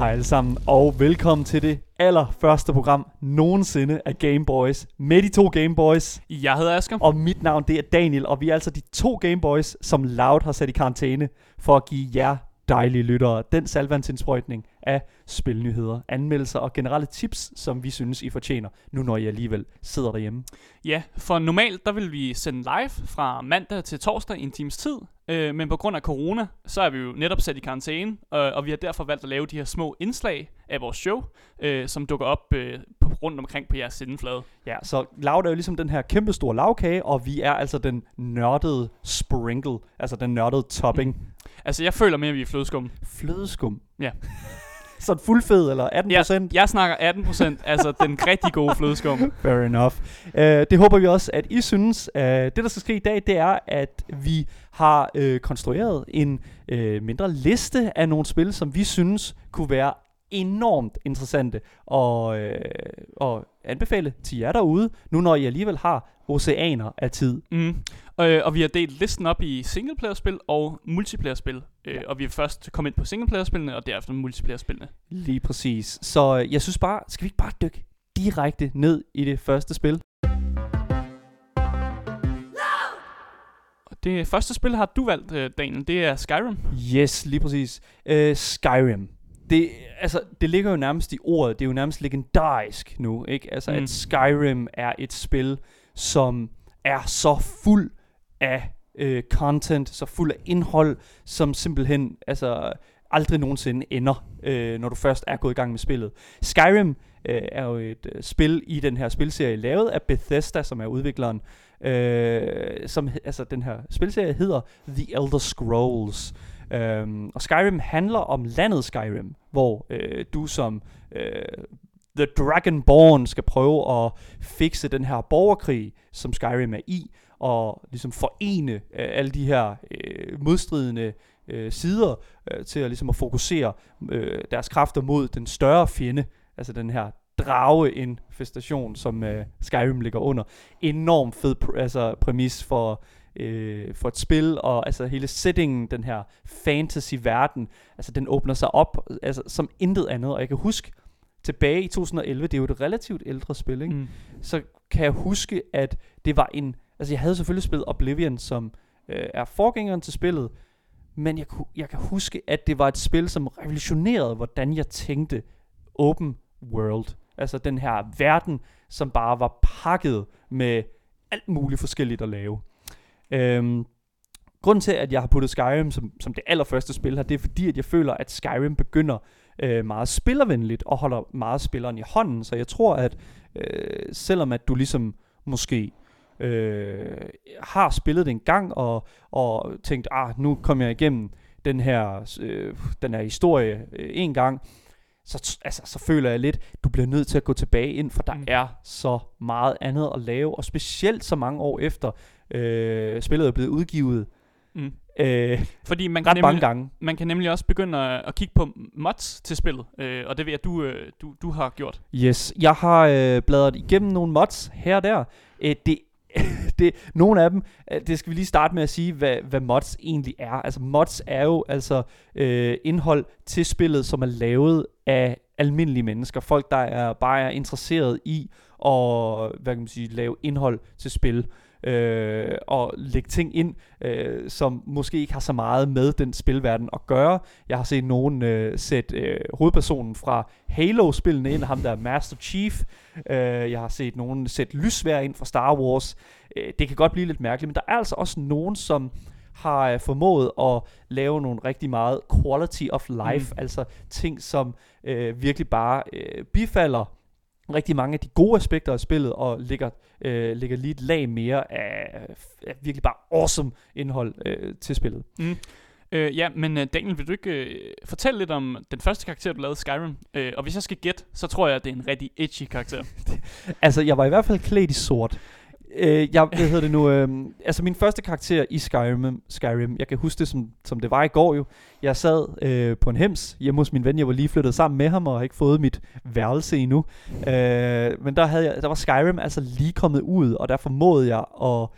Hej alle sammen, og velkommen til det allerførste program nogensinde af Game Boys med de to Game Boys. Jeg hedder Asger. Og mit navn det er Daniel, og vi er altså de to Game Boys, som Loud har sat i karantæne for at give jer dejlige lyttere den salvandsindsprøjtning af spilnyheder, anmeldelser og generelle tips, som vi synes, I fortjener, nu når I alligevel sidder derhjemme. Ja, for normalt der vil vi sende live fra mandag til torsdag i en times tid, øh, men på grund af corona, så er vi jo netop sat i karantæne, øh, og vi har derfor valgt at lave de her små indslag af vores show, øh, som dukker op øh, på, rundt omkring på jeres sendeflade. Ja, så Loud er jo ligesom den her kæmpe store lavkage, og vi er altså den nørdede sprinkle, altså den nørdede topping. Mm. Altså, jeg føler mere, at vi er flødeskum. Flødeskum? Ja. Så fuld fed, eller 18 procent? Ja, jeg snakker 18 procent, altså den rigtig gode flødeskum. Fair enough. Uh, det håber vi også, at I synes. Uh, det, der skal ske i dag, det er, at vi har uh, konstrueret en uh, mindre liste af nogle spil, som vi synes kunne være enormt interessante og, øh, og anbefale til jer derude, nu når I alligevel har oceaner af tid. Mm. Og, øh, og vi har delt listen op i singleplayerspil og multiplayerspil. Øh, ja. Og vi er først kommet ind på singleplayerspillene, og derefter multiplayerspillene. Lige præcis. Så øh, jeg synes bare, skal vi ikke bare dykke direkte ned i det første spil? Det første spil har du valgt, øh, Daniel. Det er Skyrim. Yes, lige præcis. Uh, Skyrim det, altså, det ligger jo nærmest i ordet. Det er jo nærmest legendarisk nu, ikke? Altså, mm. at Skyrim er et spil, som er så fuld af øh, content, så fuld af indhold, som simpelthen altså, aldrig nogensinde ender, øh, når du først er gået i gang med spillet. Skyrim øh, er jo et øh, spil i den her spilserie, lavet af Bethesda, som er udvikleren. Øh, som, altså, den her spilserie hedder The Elder Scrolls. Øhm, og Skyrim handler om landet Skyrim, hvor øh, du som øh, The Dragonborn skal prøve at fikse den her borgerkrig, som Skyrim er i, og ligesom forene øh, alle de her øh, modstridende øh, sider øh, til at, ligesom at fokusere øh, deres kræfter mod den større fjende, altså den her drageinfestation, som øh, Skyrim ligger under. Enormt fed pr- altså, præmis for øh, for et spil, og altså hele settingen, den her fantasy-verden, altså den åbner sig op altså, som intet andet, og jeg kan huske, tilbage i 2011, det er jo et relativt ældre spil, ikke? Mm. så kan jeg huske, at det var en, altså jeg havde selvfølgelig spillet Oblivion, som øh, er forgængeren til spillet, men jeg, jeg kan huske, at det var et spil, som revolutionerede, hvordan jeg tænkte open world. Altså den her verden, som bare var pakket med alt muligt forskelligt at lave. Øhm, grunden til, at jeg har puttet Skyrim som, som det allerførste spil her, det er fordi, at jeg føler, at Skyrim begynder øh, meget spillervenligt og holder meget spilleren i hånden. Så jeg tror, at øh, selvom at du ligesom måske øh, har spillet det en gang og, og tænkt, ah, nu kommer jeg igennem den her, øh, den her historie øh, en gang, så, altså, så føler jeg lidt, du bliver nødt til at gå tilbage ind, for der mm. er så meget andet at lave, og specielt så mange år efter, øh, spillet er blevet udgivet. Mm. Øh, Fordi man kan, nemlig, gange. man kan nemlig også begynde at, at kigge på mods til spillet, øh, og det ved jeg, du, øh, du, du har gjort. Yes, jeg har øh, bladret igennem nogle mods her og der. Øh, det det, nogle af dem, øh, det skal vi lige starte med at sige, hvad, hvad mods egentlig er. Altså mods er jo altså øh, indhold til spillet, som er lavet af almindelige mennesker. Folk, der er bare er interesseret i at hvad kan man sige, lave indhold til spil øh, og lægge ting ind, øh, som måske ikke har så meget med den spilverden at gøre. Jeg har set nogen øh, sætte øh, hovedpersonen fra Halo-spillene ind, ham der er Master Chief. Øh, jeg har set nogen sætte lysvær ind fra Star Wars. Øh, det kan godt blive lidt mærkeligt, men der er altså også nogen, som har øh, formået at lave nogle rigtig meget quality of life, mm. altså ting, som øh, virkelig bare øh, bifalder rigtig mange af de gode aspekter af spillet, og lægger, øh, lægger lige et lag mere af, af virkelig bare awesome indhold øh, til spillet. Mm. Øh, ja, men uh, Daniel, vil du ikke øh, fortælle lidt om den første karakter, du lavede Skyrim? Øh, og hvis jeg skal gætte, så tror jeg, at det er en rigtig edgy karakter. altså, jeg var i hvert fald klædt i sort. Øh, jeg, hvad hedder det nu? Øh, altså min første karakter i Skyrim, Skyrim, jeg kan huske det som, som det var i går jo. Jeg sad øh, på en hems hjemme hos min ven, jeg var lige flyttet sammen med ham, og har ikke fået mit værelse endnu. Øh, men der, havde jeg, der var Skyrim altså lige kommet ud, og der formåede jeg at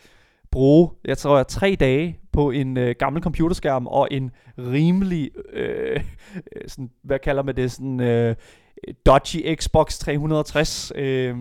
bruge, jeg tror, jeg tre dage på en øh, gammel computerskærm og en rimelig, øh, øh sådan, hvad kalder man det, sådan øh, dodgy Xbox 360, øh,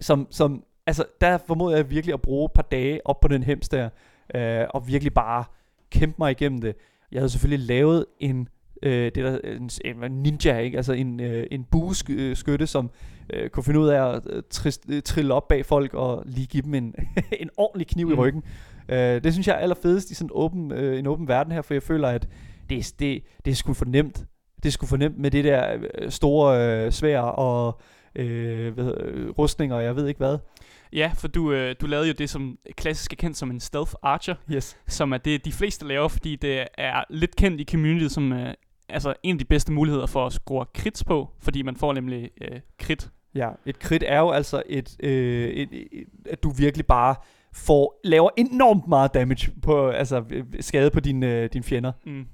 som, som, altså der formoder jeg virkelig at bruge et par dage op på den hems der, øh, og virkelig bare kæmpe mig igennem det. Jeg havde selvfølgelig lavet en øh, det der en, en ninja, ikke? Altså en, øh, en bueskytte, som øh, kunne finde ud af at øh, trist, øh, trille op bag folk og lige give dem en, en ordentlig kniv mm. i ryggen. Øh, det synes jeg er allerfedest i sådan en åben, øh, en åben verden her, for jeg føler, at det, det, det er sgu for nemt. Det er sgu for nemt med det der øh, store øh, svær og øh, hvad hedder, rustninger, jeg ved ikke hvad. Ja, for du, øh, du lavede jo det, som klassisk er kendt som en stealth archer, yes. som er det, de fleste laver, fordi det er lidt kendt i communityet som øh, altså en af de bedste muligheder for at score crits på, fordi man får nemlig øh, crit. Ja, et crit er jo altså et, øh, et, et, et, at du virkelig bare får, laver enormt meget damage på, altså skade på dine, øh, dine fjender. Mm.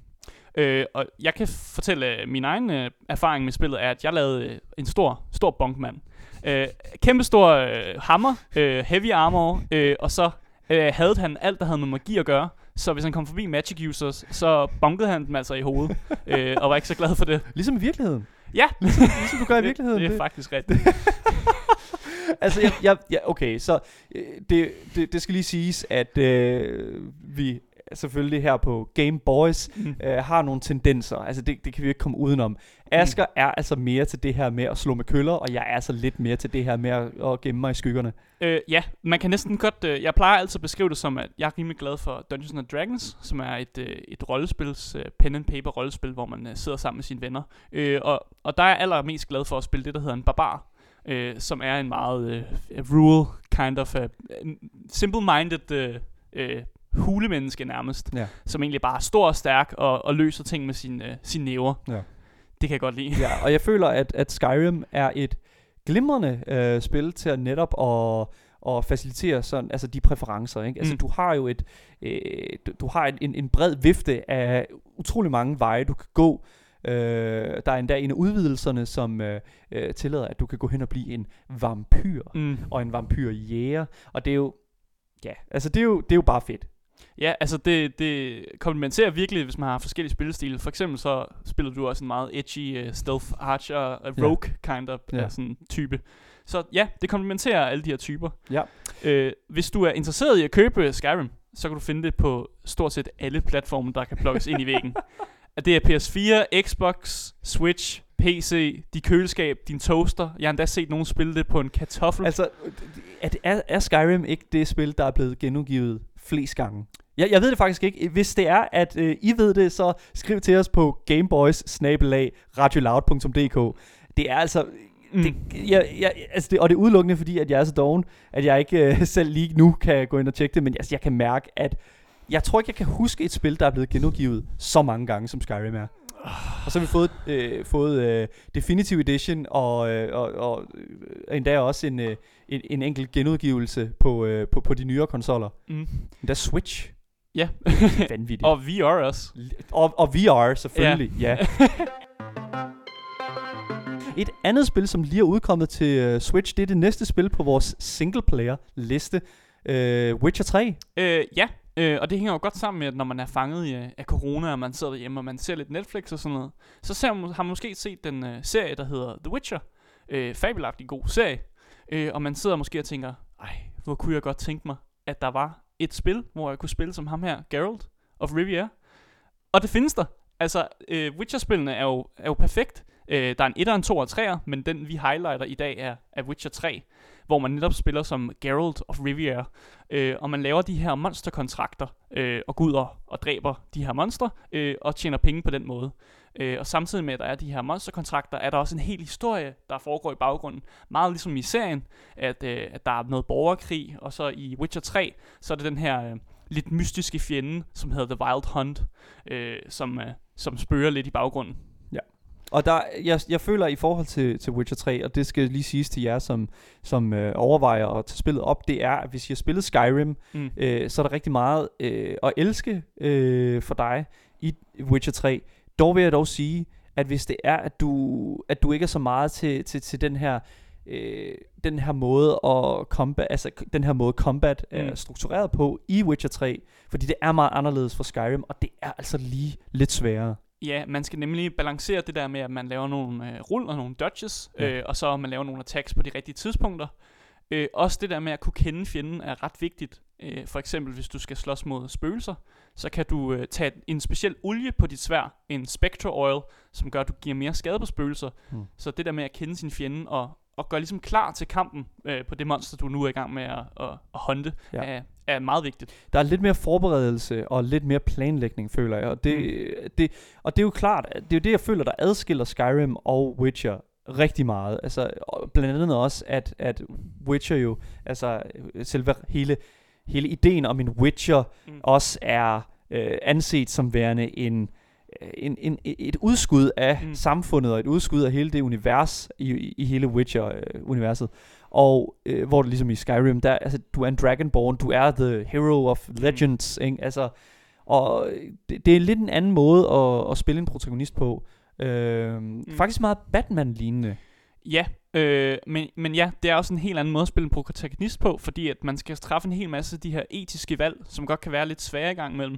Øh, og jeg kan fortælle, min egen øh, erfaring med spillet er, at jeg lavede øh, en stor, stor bonkmand. Øh, kæmpe stor øh, hammer, øh, heavy armor, øh, og så øh, havde han alt, der havde med magi at gøre. Så hvis han kom forbi Magic Users, så bunkede han dem altså i hovedet, øh, og var ikke så glad for det. Ligesom i virkeligheden. Ja. ligesom, ligesom du gør i virkeligheden. Det, det er faktisk rigtigt. altså, jeg, jeg, ja, okay, så øh, det, det, det skal lige siges, at øh, vi selvfølgelig her på Game Boys mm. øh, har nogle tendenser. Altså det, det kan vi ikke komme udenom. Asker mm. er altså mere til det her med at slå med køller, og jeg er altså lidt mere til det her med at, at gemme mig i skyggerne. Øh, ja, man kan næsten godt... Øh, jeg plejer altid at beskrive det som, at jeg er rimelig glad for Dungeons and Dragons, som er et, øh, et rollespils, øh, pen and paper rollespil, hvor man øh, sidder sammen med sine venner. Øh, og, og der er jeg allermest glad for at spille det, der hedder en barbar. Øh, som er en meget øh, rural kind of uh, simple-minded øh, øh, hulemenneske nærmest, ja. som egentlig bare er stor og stærk og, og løser ting med sine øh, sin næver. Ja. Det kan jeg godt lide. Ja, og jeg føler, at, at Skyrim er et glimrende øh, spil til at netop at og facilitere sådan, altså de præferencer. Ikke? Altså, Mm. du har jo et, øh, du, du har en, en, en bred vifte af utrolig mange veje, du kan gå. Øh, der er endda en af udvidelserne, som øh, øh, tillader, at du kan gå hen og blive en vampyr, Mm. og en vampyrjæger. Og det er jo, ja, altså det er jo, det er jo bare fedt. Ja, altså det, det komplementerer virkelig, hvis man har forskellige spillestile. For eksempel så spiller du også en meget edgy uh, stealth archer, uh, rogue kind of Ja. ja. sådan type. Så ja, det komplementerer alle de her typer. Ja. Øh, hvis du er interesseret i at købe Skyrim, så kan du finde det på stort set alle platforme, der kan plukkes ind i væggen. At det er PS4, Xbox, Switch, PC, dit køleskab, din toaster. Jeg har endda set nogen spille det på en kartoffel. Altså, er, er, er Skyrim ikke det spil, der er blevet genudgivet flest gange? Jeg, jeg ved det faktisk ikke. Hvis det er, at øh, I ved det, så skriv til os på gameboys. Det er altså... Mm. Det, jeg, jeg, altså det, og det er udelukkende fordi, at jeg er så doven, at jeg ikke øh, selv lige nu kan gå ind og tjekke det, men altså, jeg kan mærke, at jeg tror ikke, jeg kan huske et spil, der er blevet genudgivet så mange gange, som Skyrim er. Og så har vi fået, øh, fået øh, Definitive Edition, og, øh, og, og øh, endda også en, øh, en, en enkelt genudgivelse på, øh, på, på de nyere konsoller. Mm. Endda Switch. Ja, Vanvittigt. og VR også. og, og VR selvfølgelig, ja. Et andet spil, som lige er udkommet til uh, Switch, det er det næste spil på vores singleplayer liste. Uh, Witcher 3. Øh, ja, øh, og det hænger jo godt sammen med, at når man er fanget i, øh, af corona, og man sidder derhjemme, og man ser lidt Netflix og sådan noget, så ser man, har man måske set den øh, serie, der hedder The Witcher. Øh, fabelagtig god serie. Øh, og man sidder måske og tænker, ej, hvor kunne jeg godt tænke mig, at der var et spil, hvor jeg kunne spille som ham her, Geralt of Rivia. Og det findes der. Altså, øh, Witcher-spillene er jo, er jo perfekt. Øh, der er en 1'er, en 2'er og 3'er, men den vi highlighter i dag er, er Witcher 3, hvor man netop spiller som Geralt of Rivia, øh, og man laver de her monsterkontrakter, øh, og går ud og, og dræber de her monstre, øh, og tjener penge på den måde. Øh, og samtidig med, at der er de her monsterkontrakter, er der også en hel historie, der foregår i baggrunden. Meget ligesom i serien, at, øh, at der er noget borgerkrig, og så i Witcher 3, så er det den her øh, lidt mystiske fjende, som hedder The Wild Hunt, øh, som, øh, som spørger lidt i baggrunden. Og der, jeg, jeg føler i forhold til, til Witcher 3, og det skal lige siges til jer, som, som øh, overvejer at tage spillet op, det er, at hvis I har spillet Skyrim, Mm. øh, så er der rigtig meget øh, at elske øh, for dig i Witcher 3. Dog vil jeg dog sige, at hvis det er, at du, at du ikke er så meget til, til, til den her øh, den her måde at combat, altså den her måde combat mm. er Mm. struktureret på i Witcher 3, fordi det er meget anderledes fra Skyrim, og det er altså lige lidt sværere. Ja, man skal nemlig balancere det der med, at man laver nogle øh, rull og nogle dodges, Ja. øh, og så man laver nogle attacks på de rigtige tidspunkter. Øh, også det der med at kunne kende fjenden er ret vigtigt. Øh, for eksempel hvis du skal slås mod spøgelser, så kan du øh, tage en speciel olie på dit svær, en Spectre Oil, som gør, at du giver mere skade på spøgelser. Hmm. Så det der med at kende sin fjende og, og gøre ligesom klar til kampen øh, på det monster, du nu er i gang med at, at, at hunte, ja. er, er meget vigtigt. Der er lidt mere forberedelse og lidt mere planlægning, føler jeg. Og det, mm. det, og det er jo klart, det er jo det, jeg føler, der adskiller Skyrim og Witcher rigtig meget. Altså, blandt andet også, at, at Witcher jo, altså selve hele, hele ideen om en Witcher, Mm. også er øh, anset som værende en, øh, en, en, et udskud af Mm. samfundet og et udskud af hele det univers i, i, hele Witcher-universet. Og øh, hvor det ligesom i Skyrim, der, altså, du er en Dragonborn, du er the hero of legends, ikke? Altså, og det, det er lidt en anden måde at, at spille en protagonist på. Øh, mm. Faktisk meget Batman-lignende. Ja, øh, men, men ja, det er også en helt anden måde at spille en protagonist på, fordi at man skal træffe en hel masse af de her etiske valg, som godt kan være lidt svære i gang imellem.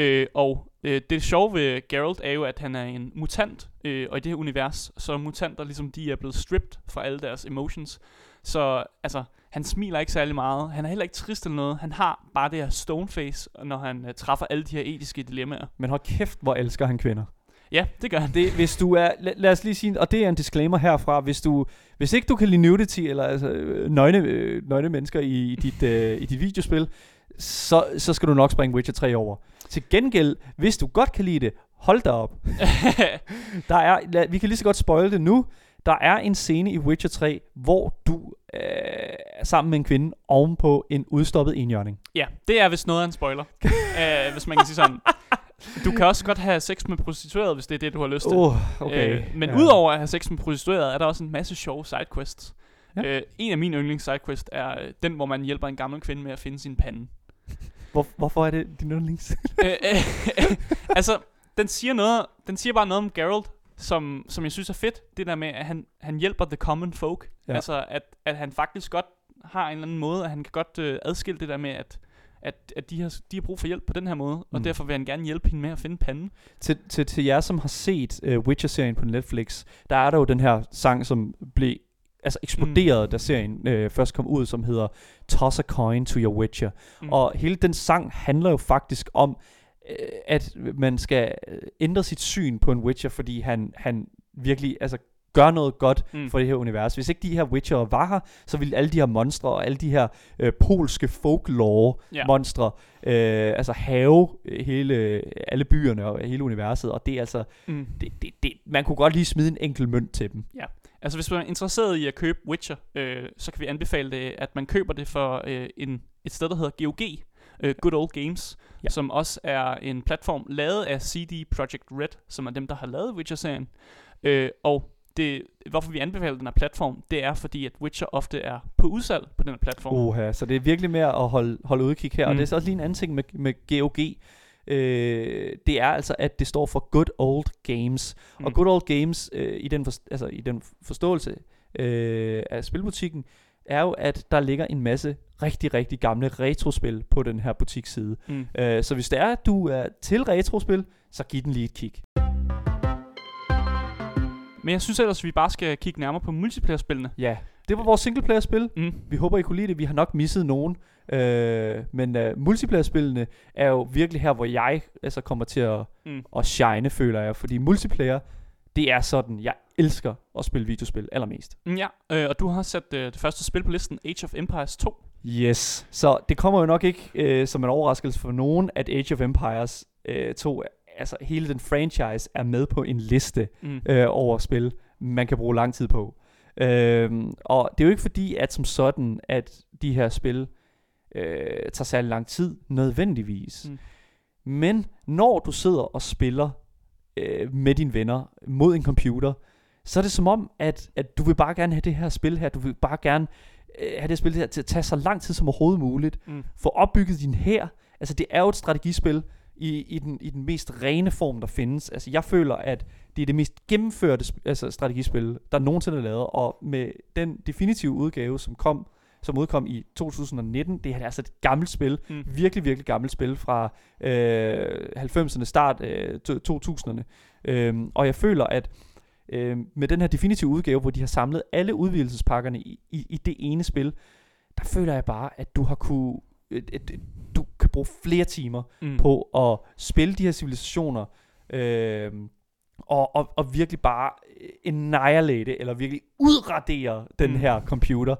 Øh, og øh, det sjove ved Geralt er jo, at han er en mutant, øh, og i det her univers, så er mutanter ligesom, de er blevet stripped fra alle deres emotions. Så altså, han smiler ikke særlig meget, han er heller ikke trist eller noget, han har bare det her stoneface, når han øh, træffer alle de her etiske dilemmaer. Men hold kæft, hvor elsker han kvinder. Ja, det gør han. Det, hvis du er, lad, lad os lige sige, og det er en disclaimer herfra, hvis du, hvis ikke du kan lide nudity, eller altså, øh, nøgne, øh, nøgne mennesker i, i, dit, øh, i dit videospil, så, så skal du nok springe Witcher 3 over. Til gengæld, hvis du godt kan lide det, hold da op. Der er, lad, vi kan lige så godt spoil det nu. Der er en scene i Witcher 3, hvor du øh, er sammen med en kvinde ovenpå en udstoppet enhjørning. Ja, det er vist noget af en spoiler, uh, hvis man kan sige sådan. Du kan også godt have sex med prostitueret, hvis det er det, du har lyst til. Oh, okay. Øh, men ja. udover at have sex med prostitueret, er der også en masse sjove sidequests. Ja. Øh, en af mine yndlings sidequests er øh, den, hvor man hjælper en gammel kvinde med at finde sin pande. Hvor, hvorfor er det din yndlings? øh, øh, altså, den siger, noget, den siger bare noget om Geralt, som, som jeg synes er fedt. Det der med, at han, han hjælper the common folk. Ja. Altså, at, at han faktisk godt har en eller anden måde, at han kan godt øh, adskille det der med, at at, at de, har, de har brug for hjælp på den her måde, mm. Mm. og derfor vil han gerne hjælpe hende med at finde panden. til, til, til jer, som har set uh, Witcher-serien på Netflix, der er der jo den her sang, som blev altså eksploderet, mm. da serien øh, først kom ud, som hedder Toss a coin to your Witcher. Mm. Og hele den sang handler jo faktisk om, øh, at man skal øh, ændre sit syn på en Witcher, fordi han, han virkelig altså, gør noget godt Mm. for det her univers. Hvis ikke de her Witcher var her, så ville alle de her monstre og alle de her øh, polske folklore Ja. monstre øh, altså have øh, hele, alle byerne og hele universet, og det er altså, Mm. det, det, det, man kunne godt lige smide en enkelt mønt til dem. Altså hvis man er interesseret i at købe Witcher, øh, så kan vi anbefale det, at man køber det for øh, en, et sted, der hedder GOG, øh, Good Old Games, Ja. som også er en platform lavet af CD Projekt Red, som er dem, der har lavet Witcher-serien. Øh, og det, hvorfor vi anbefaler den her platform, det er fordi, at Witcher ofte er på udsalg på den her platform. Oha, så det er virkelig med at holde, holde udkig her, mm. og det er så også lige en anden ting med, med GOG, øh, det er altså, at det står for Good Old Games, mm. og. Good Old Games, øh, i, den for, altså, i den forståelse øh, af spilbutikken, er jo, at der ligger en masse rigtig, rigtig gamle retrospil på den her butiksside. Mm. Øh, så hvis det er, at du er til retrospil, så giv den lige et kig. Men jeg synes ellers, at vi bare skal kigge nærmere på multiplayer-spillene. Ja, det var vores singleplayer-spil. Mm. Vi håber, I kunne lide det. Vi har nok misset nogen. Øh, men uh, multiplayer-spillene er jo virkelig her, hvor jeg altså, kommer til at, Mm. at shine, føler jeg. Fordi multiplayer, det er sådan, jeg elsker at spille videospil allermest. Mm, Ja, øh, og du har sat øh, det første spil på listen, Age of Empires 2. Yes. Så det kommer jo nok ikke øh, som en overraskelse for nogen, at Age of Empires øh, 2, altså hele den franchise, er med på en liste Mm. øh, over spil, man kan bruge lang tid på. Øhm, og det er jo ikke fordi, at som sådan, at de her spil øh, tager særlig lang tid, nødvendigvis. Mm. Men når du sidder og spiller øh, med dine venner mod en computer, så er det som om, at, at du vil bare gerne have det her spil her, du vil bare gerne øh, have det spil her til at tage så lang tid som overhovedet muligt, Mm. få opbygget din her. Altså det er jo et strategispil i, i, den, i den mest rene form, der findes. Altså, jeg føler, at det er det mest gennemførte altså, strategispil, der nogensinde er lavet, og med den definitive udgave, som kom som udkom i 2019. Det er altså et gammelt spil. Mm. Virkelig, virkelig gammelt spil fra øh, 90'erne, start øh, to- 2000'erne. Øhm, og jeg føler, at øh, med den her definitive udgave, hvor de har samlet alle udvidelsespakkerne i, i, i det ene spil, der føler jeg bare, at du har kunne, et, et, kan bruge flere timer Mm. på at spille de her civilisationer, øh, og, og, og virkelig bare annihilate, eller virkelig udradere den Mm. her computer.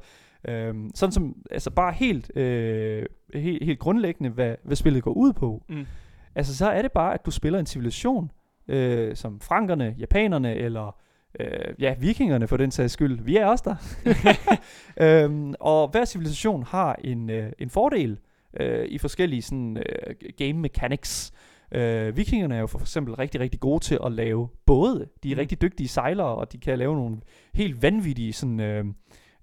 Øh, sådan som, altså bare helt, øh, helt, helt grundlæggende, hvad, hvad spillet går ud på. Mm. Altså så er det bare, at du spiller en civilisation, øh, som frankerne, japanerne, eller øh, ja, vikingerne for den sags skyld. Vi er også der. øhm, og hver civilisation har en, øh, en fordel øh, i forskellige sådan, øh, game mechanics. Øh, vikingerne er jo for eksempel rigtig, rigtig gode til at lave både. De er Mm. rigtig dygtige sejlere, og de kan lave nogle helt vanvittige sådan, øh,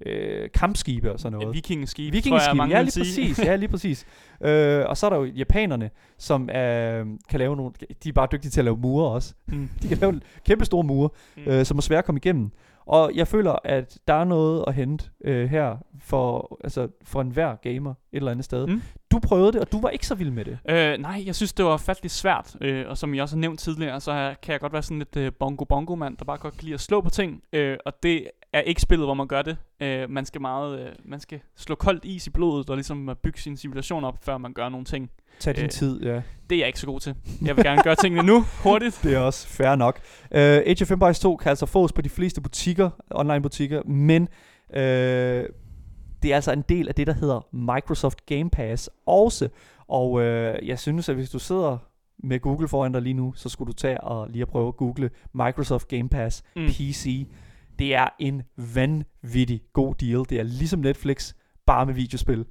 øh, kampskibe og sådan noget. Et vikingeskib, tror jeg, ja lige sige. præcis, ja lige præcis. øh, og så er der jo japanerne, som øh, kan lave nogle, de er bare dygtige til at lave mure også. Mm. De kan lave kæmpe store mure, Mm. øh, som er svære at komme igennem. Og jeg føler, at der er noget at hente øh, her for, altså, for enhver gamer et eller andet sted. Mm. Du prøvede det, og du var ikke så vild med det. Øh, nej, jeg synes, det var fattelig svært, øh, og som jeg også har nævnt tidligere, så kan jeg godt være sådan lidt øh, bongo-bongo-mand, der bare godt kan lide at slå på ting, øh, og det er ikke spillet, hvor man gør det. Øh, man skal meget, øh, man skal slå koldt is i blodet, og ligesom at bygge sin civilisation op, før man gør nogle ting. Tag din Øh. tid, ja. Det er jeg ikke så god til. Jeg vil gerne gøre tingene nu, hurtigt. Det er også fair nok. Uh, Age of Empires 2 kan altså fås på de fleste butikker, online butikker, men uh, det er altså en del af det, der hedder Microsoft Game Pass også. Og uh, jeg synes, at hvis du sidder med Google foran dig lige nu, så skulle du tage og lige at prøve at google Microsoft Game Pass Mm. PC. Det er en vanvittig god deal. Det er ligesom Netflix, bare med videospil.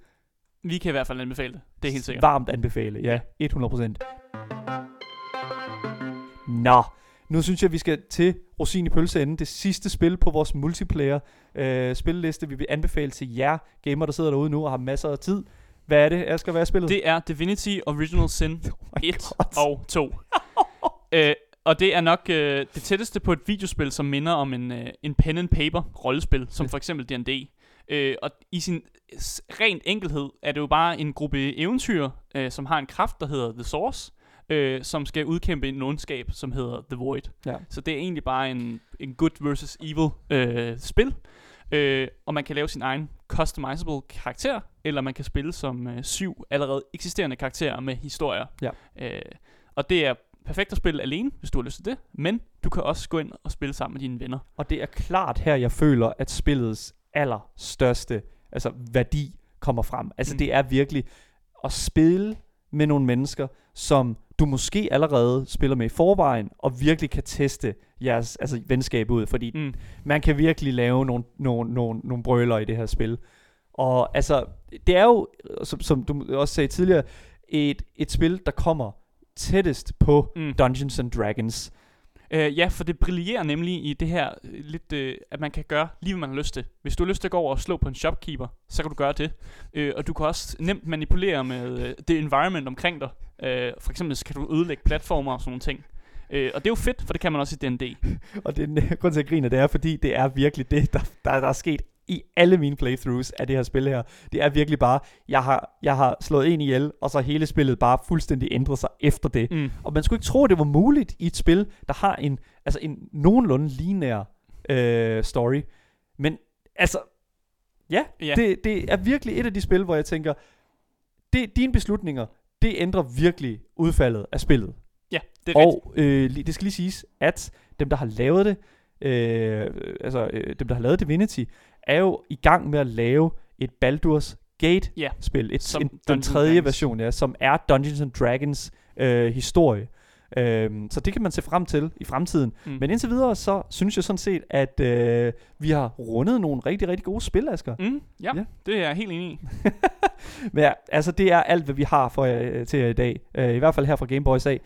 Vi kan i hvert fald anbefale det. Det er helt sikkert. Varmt anbefale, ja. 100%. Nå, nu synes jeg, vi skal til Rosin i pølseenden. Det sidste spil på vores multiplayer øh, spilleliste, vi vil anbefale til jer gamer, der sidder derude nu og har masser af tid. Hvad er det, Asger? Hvad er spillet? Det er Divinity Original Sin oh my 1 God. og 2. øh, og det er nok øh, det tætteste på et videospil, som minder om en, øh, en pen and paper rollespil, som for eksempel D&D. Øh, og i sin rent enkelhed er det jo bare en gruppe eventyr, øh, som har en kraft, der hedder The Source, øh, som skal udkæmpe en ondskab, som hedder The Void. Ja. Så det er egentlig bare en, en good versus evil øh, spil. Øh, og man kan lave sin egen customizable karakter, eller man kan spille som øh, syv allerede eksisterende karakterer med historier. Ja. Øh, og det er perfekt at spille alene, hvis du har lyst til det, men du kan også gå ind og spille sammen med dine venner. Og det er klart her, jeg føler, at spillets allerstørste altså, værdi kommer frem. Altså Mm. det er virkelig at spille med nogle mennesker, som du måske allerede spiller med i forvejen, og virkelig kan teste jeres altså, venskab ud, fordi Mm. man kan virkelig lave nogle, nogle, nogle, nogle brøler i det her spil. Og altså, det er jo, som, som du også sagde tidligere, et, et spil, der kommer tættest på Mm. Dungeons and Dragons. Øh, ja, for det brillerer nemlig i det her øh, lidt, øh, at man kan gøre lige, hvad man har lyst til. Hvis du har lyst til at gå over og slå på en shopkeeper, så kan du gøre det. Øh, og du kan også nemt manipulere med øh, det environment omkring dig. Øh, for eksempel så kan du ødelægge platformer og sådan nogle ting. Øh, og det er jo fedt, for det kan man også i D&D. Og det er grund til at grine, det er, fordi det er virkelig det, der, der, der er sket i alle mine playthroughs af det her spil her. Det er virkelig bare, jeg har, jeg har slået en ihjel, og så hele spillet bare fuldstændig ændret sig efter det. Mm. Og man skulle ikke tro, at det var muligt i et spil, der har en, altså en nogenlunde lineær øh, story. Men altså, ja, Ja. det, det er virkelig et af de spil, hvor jeg tænker, det, dine beslutninger, det ændrer virkelig udfaldet af spillet. Ja, det er rigtigt. Og øh, det skal lige siges, at dem, der har lavet det, øh, altså øh, dem, der har lavet Divinity, er jo i gang med at lave et Baldur's Gate-spil. Et, som en, den tredje Dragons. version, ja, som er Dungeons and Dragons øh, historie. Øhm, så det kan man se frem til i fremtiden. Mm. Men indtil videre, så synes jeg sådan set, at øh, vi har rundet nogle rigtig, rigtig gode spil, Asger. Mm, ja, Ja. det er jeg helt enig i. Men ja, altså det er alt, hvad vi har for øh, til jer i dag. Øh, I hvert fald her fra Gameboys af.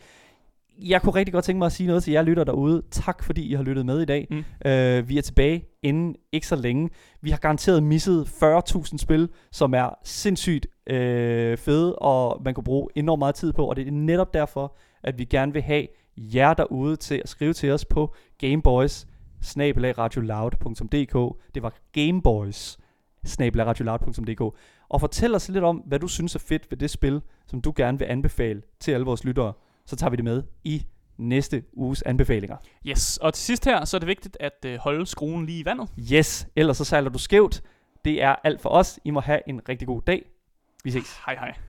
Jeg kunne rigtig godt tænke mig at sige noget til jer lytter derude. Tak fordi I har lyttet med i dag. Mm. Uh, vi er tilbage inden ikke så længe. Vi har garanteret misset 40.000 spil, som er sindssygt uh, fede, og man kunne bruge enormt meget tid på. Og det er netop derfor, at vi gerne vil have jer derude til at skrive til os på Gameboys snabelagradioloud.dk Det var Gameboys snabelagradioloud.dk Og fortæl os lidt om, hvad du synes er fedt ved det spil, som du gerne vil anbefale til alle vores lyttere. Så tager vi det med i næste uges anbefalinger. Yes, og til sidst her, så er det vigtigt at øh, holde skruen lige i vandet. Yes, ellers så sejler du skævt. Det er alt for os. I må have en rigtig god dag. Vi ses. Hej hej.